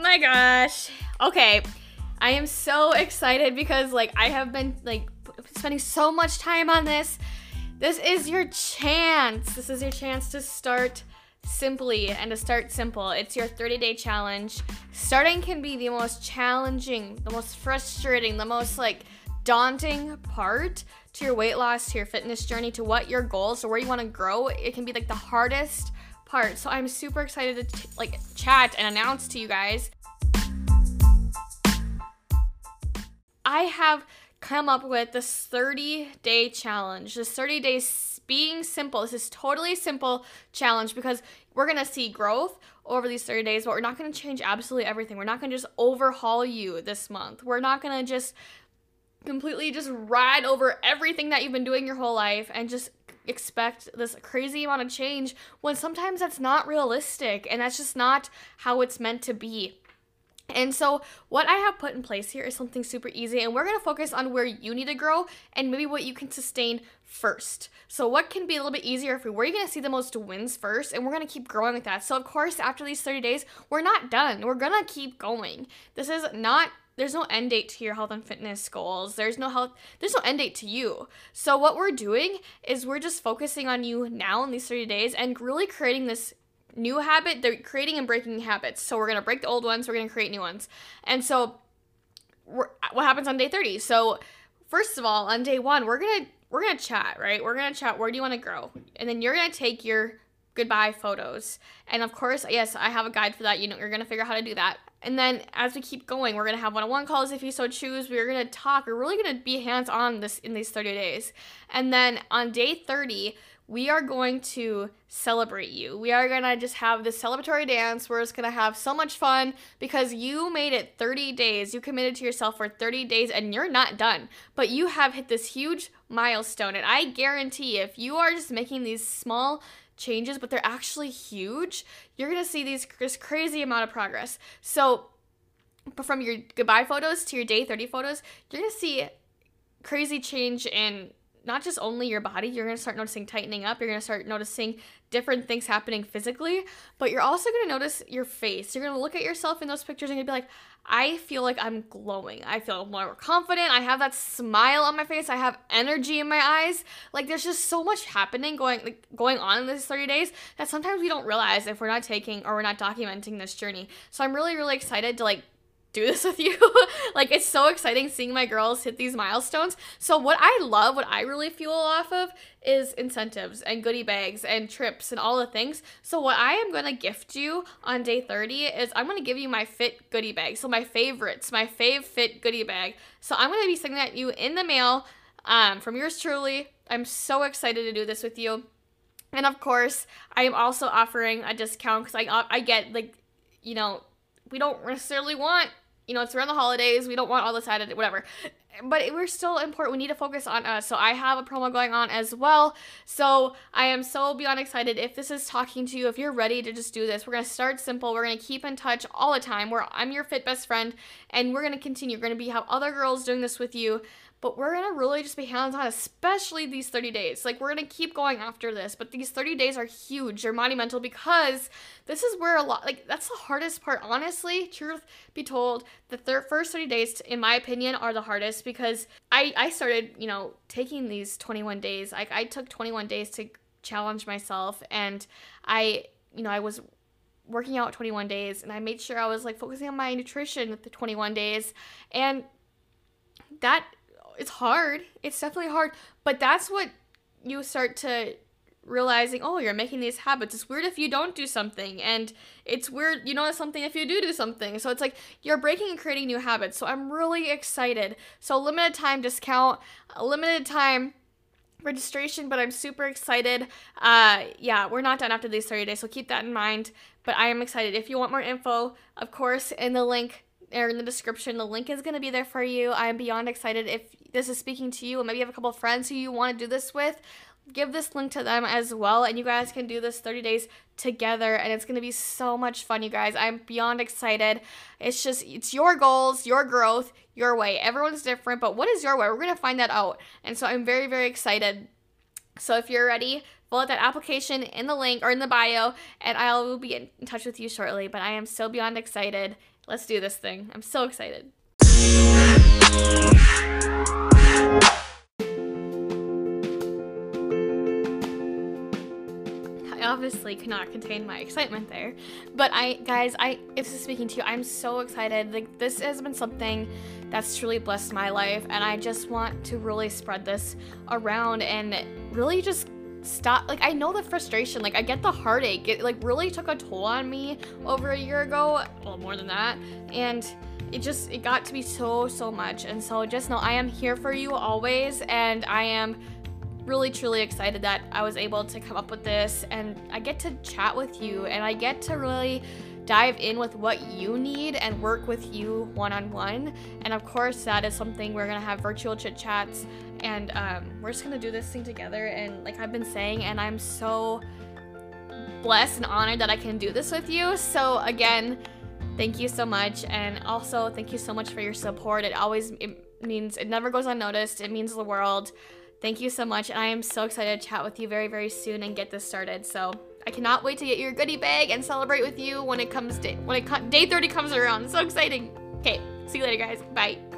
My gosh. Okay. I am so excited because like I have been like spending so much time on this. This is your chance. This is your chance to start simply and to start simple. It's your 30 day challenge. Starting can be the most challenging, the most frustrating, the most like daunting part to your weight loss, to your fitness journey, to what your goals or where you want to grow. It can be like the hardest part. So I'm super excited to like chat and announce to you guys. I have come up with this 30 day challenge. This 30 days being simple. This is totally simple challenge because we're to see growth over these 30 days, but we're not to change absolutely everything. We're not to just overhaul you this month. We're not to just completely just ride over everything that you've been doing your whole life and just expect this crazy amount of change when sometimes that's not realistic and that's just not how it's meant to be. And so, what I have put in place here is something super easy, and we're gonna focus on where you need to grow and maybe what you can sustain first. So, what can be a little bit easier for you? Where are you gonna see the most wins first? And we're gonna keep growing with that. So, of course, after these 30 days, we're not done. We're gonna keep going. This is not there's no end date to your health and fitness goals. There's no health there's no end date to you. So what we're doing is we're just focusing on you now in these 30 days and really creating this new habit. They're creating and breaking habits. So we're going to break the old ones, we're going to create new ones. And so what happens on day 30? So first of all, on day 1, we're going to we're going to chat, right? We're going to chat where do you want to grow? And then you're going to take your goodbye photos. And of course, yes, I have a guide for that. You know, you're to figure out how to do that. And then as we keep going, we're gonna have one-on-one calls if you so choose. We're gonna talk. We're really gonna be hands-on this in these 30 days. And then on day 30, we are going to celebrate you. We are gonna just have this celebratory dance. We're just gonna have so much fun because you made it 30 days. You committed to yourself for 30 days and you're not done. But you have hit this huge milestone. And I guarantee if you are just making these small changes, but they're actually huge, you're gonna see these this crazy amount of progress. So, but from your goodbye photos to your day 30 photos, you're gonna see crazy change in not just only your body, you're gonna start noticing tightening up, you're gonna start noticing different things happening physically, but you're also gonna notice your face. You're gonna look at yourself in those pictures and you're gonna be like, I feel like I'm glowing. I feel more confident. I have that smile on my face. I have energy in my eyes. Like there's just so much happening going like, going on in these 30 days that sometimes we don't realize if we're not taking or we're not documenting this journey. So I'm really really excited to like do this with you. like it's so exciting seeing my girls hit these milestones. So what I love, what I really fuel off of is incentives and goodie bags and trips and all the things. So what I am going to gift you on day 30 is I'm going to give you my fit goodie bag. So my favorites, my fave fit goodie bag. So I'm going to be sending that you in the mail um, from yours truly. I'm so excited to do this with you. And of course, I am also offering a discount because I, I get like, you know, we don't necessarily want you know, it's around the holidays. We don't want all this added, whatever. But we're still important. We need to focus on us. So I have a promo going on as well. So I am so beyond excited. If this is talking to you, if you're ready to just do this, we're gonna start simple. We're gonna keep in touch all the time. Where I'm your fit best friend, and we're gonna continue. We're gonna be have other girls doing this with you but we're gonna really just be hands on, especially these 30 days. Like, we're gonna keep going after this, but these 30 days are huge. They're monumental because this is where a lot, like, that's the hardest part. Honestly, truth be told, the thir- first 30 days, in my opinion, are the hardest because I, I started, you know, taking these 21 days. Like, I took 21 days to challenge myself, and I, you know, I was working out 21 days and I made sure I was like focusing on my nutrition the 21 days and that it's hard. It's definitely hard, but that's what you start to realizing, oh, you're making these habits. It's weird if you don't do something, and it's weird you notice something if you do do something. So it's like you're breaking and creating new habits. So I'm really excited. So limited time discount, limited time registration, but I'm super excited. Uh, yeah, we're not done after these 30 days, so keep that in mind. But I am excited. If you want more info, of course, in the link or in the description, the link is going to be there for you. I am beyond excited. If this is speaking to you, and maybe you have a couple friends who you want to do this with, give this link to them as well. And you guys can do this 30 days together. And it's going to be so much fun, you guys. I'm beyond excited. It's just, it's your goals, your growth, your way. Everyone's different, but what is your way? We're going to find that out. And so I'm very, very excited. So if you're ready, fill out that application in the link or in the bio, and I will be in touch with you shortly. But I am so beyond excited let's do this thing. I'm so excited. I obviously cannot contain my excitement there. But I, guys, I, if this is speaking to you, I'm so excited. Like, this has been something that's truly blessed my life, and I just want to really spread this around and really just stop like i know the frustration like i get the heartache it like really took a toll on me over a year ago well more than that and it just it got to be so so much and so just know i am here for you always and i am really truly excited that I was able to come up with this and I get to chat with you and I get to really dive in with what you need and work with you one on one. And of course, that is something we're gonna have virtual chit chats and um, we're just gonna do this thing together. And like I've been saying, and I'm so blessed and honored that I can do this with you. So, again, thank you so much. And also, thank you so much for your support. It always it means it never goes unnoticed, it means the world. Thank you so much. And I am so excited to chat with you very, very soon and get this started. So I cannot wait to get your goodie bag and celebrate with you when it comes day when it day 30 comes around. so exciting. Okay, see you later guys. Bye.